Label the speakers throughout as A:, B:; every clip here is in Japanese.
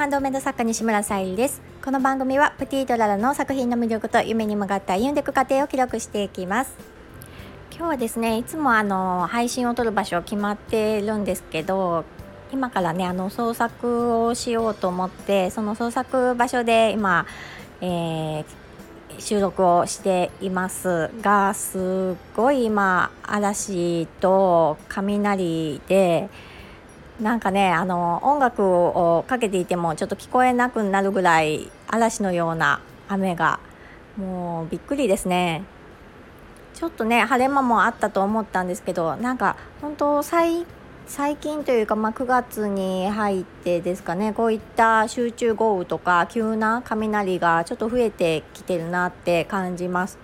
A: ハンドメイド作家西村さゆりです。この番組はプティートララの作品の魅力と夢に向かった歩んでいく過程を記録していきます。今日はですねいつもあの配信を撮る場所決まってるんですけど今からねあの創作をしようと思ってその創作場所で今、えー、収録をしていますがすごい今嵐と雷でなんかねあの音楽をかけていてもちょっと聞こえなくなるぐらい嵐のような雨がもうびっくりですねちょっとね晴れ間もあったと思ったんですけどなんか本当最近というか、まあ、9月に入ってですかねこういった集中豪雨とか急な雷がちょっと増えてきてるなって感じます。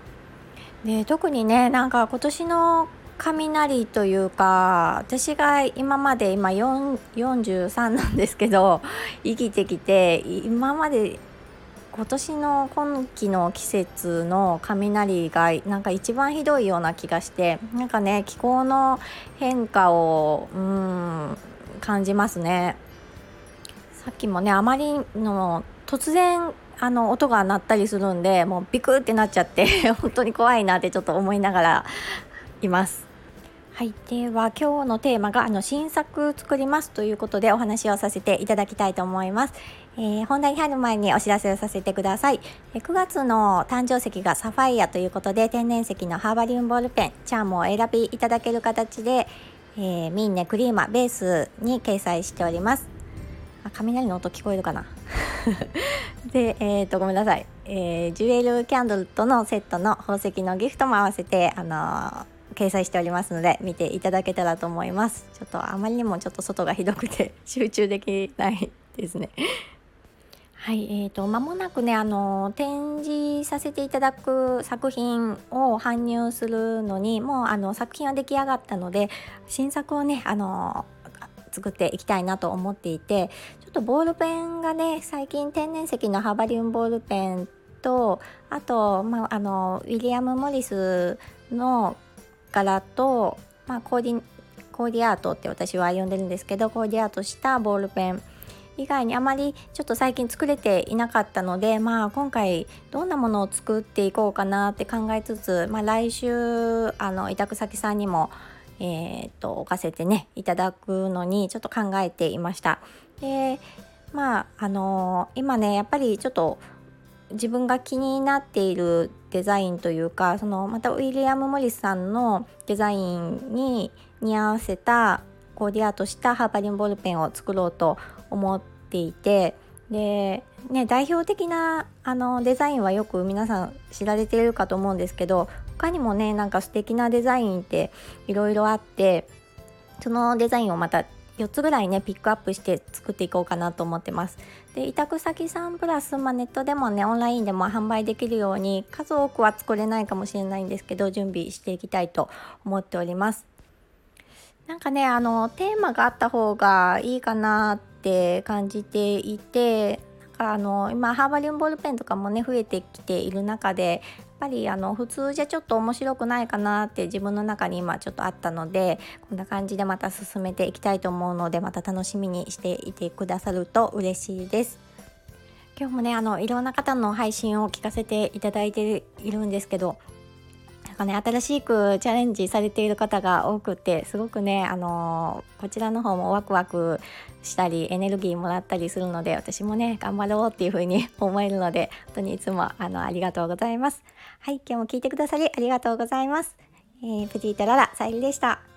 A: で特にねなんか今年の雷というか私が今まで今43なんですけど生きてきて今まで今年の今季の季節の雷がなんか一番ひどいような気がしてなんかね気候の変化をうん感じますね。さっきもねあまりの突然あの音が鳴ったりするんでもうビクってなっちゃって 本当に怖いなってちょっと思いながらいます。はい、では今日のテーマがあの新作作りますということでお話をさせていただきたいと思います。えー、本題に入る前にお知らせをさせてください。え9月の誕生石がサファイアということで天然石のハーバリウムボールペンチャームを選びいただける形で、えー、ミンネクリーマベースに掲載しております。あ雷の音聞こえるかな？で、えっ、ー、とごめんなさい、えー、ジュエルキャンドルとのセットの宝石のギフトも合わせてあのー掲載しておりますので見ていただけたらと思います。ちょっとあまりにもちょっと外がひどくて集中できないですね。はい、えーと、間もなくねあの展示させていただく作品を搬入するのにもうあの作品は出来上がったので新作をねあの作っていきたいなと思っていてちょっとボールペンがね最近天然石のハーバリウムボールペンとあと、まあ、あのウィリアム・モリスの柄と、まあ、コーディコーディアートって私は呼んでるんですけどコーディアートしたボールペン以外にあまりちょっと最近作れていなかったので、まあ、今回どんなものを作っていこうかなって考えつつ、まあ、来週あの委託先さんにも、えー、っと置かせてねいただくのにちょっと考えていました。でまああのー、今ねやっぱりちょっと自分が気になっているデザインというかそのまたウィリアム・モリスさんのデザインに似合わせたコーディアートしたハーバリンボールペンを作ろうと思っていてで、ね、代表的なあのデザインはよく皆さん知られているかと思うんですけど他にもねなんか素敵なデザインっていろいろあってそのデザインをまた4つぐらいねピックアップして作っていこうかなと思ってます。で委託先さんプラス、まあ、ネットでもねオンラインでも販売できるように数多くは作れないかもしれないんですけど準備していきたいと思っております。なんかねあのテーマがあった方がいいかなって感じていてなんかあの今ハーバリウムボールペンとかもね増えてきている中でぱりあの普通じゃちょっと面白くないかなって自分の中に今ちょっとあったのでこんな感じでまた進めていきたいと思うのでまた楽しみにしていてくださると嬉しいです。今日もねあのいろんな方の配信を聞かせていただいているんですけどかね新しくチャレンジされている方が多くてすごくねあのこちらの方もワクワクしたりエネルギーもらったりするので私もね頑張ろうっていう風に 思えるので本当にいつもあのありがとうございます。はい今日も聞いてくださりありがとうございます、えー、プティータララさゆりでした。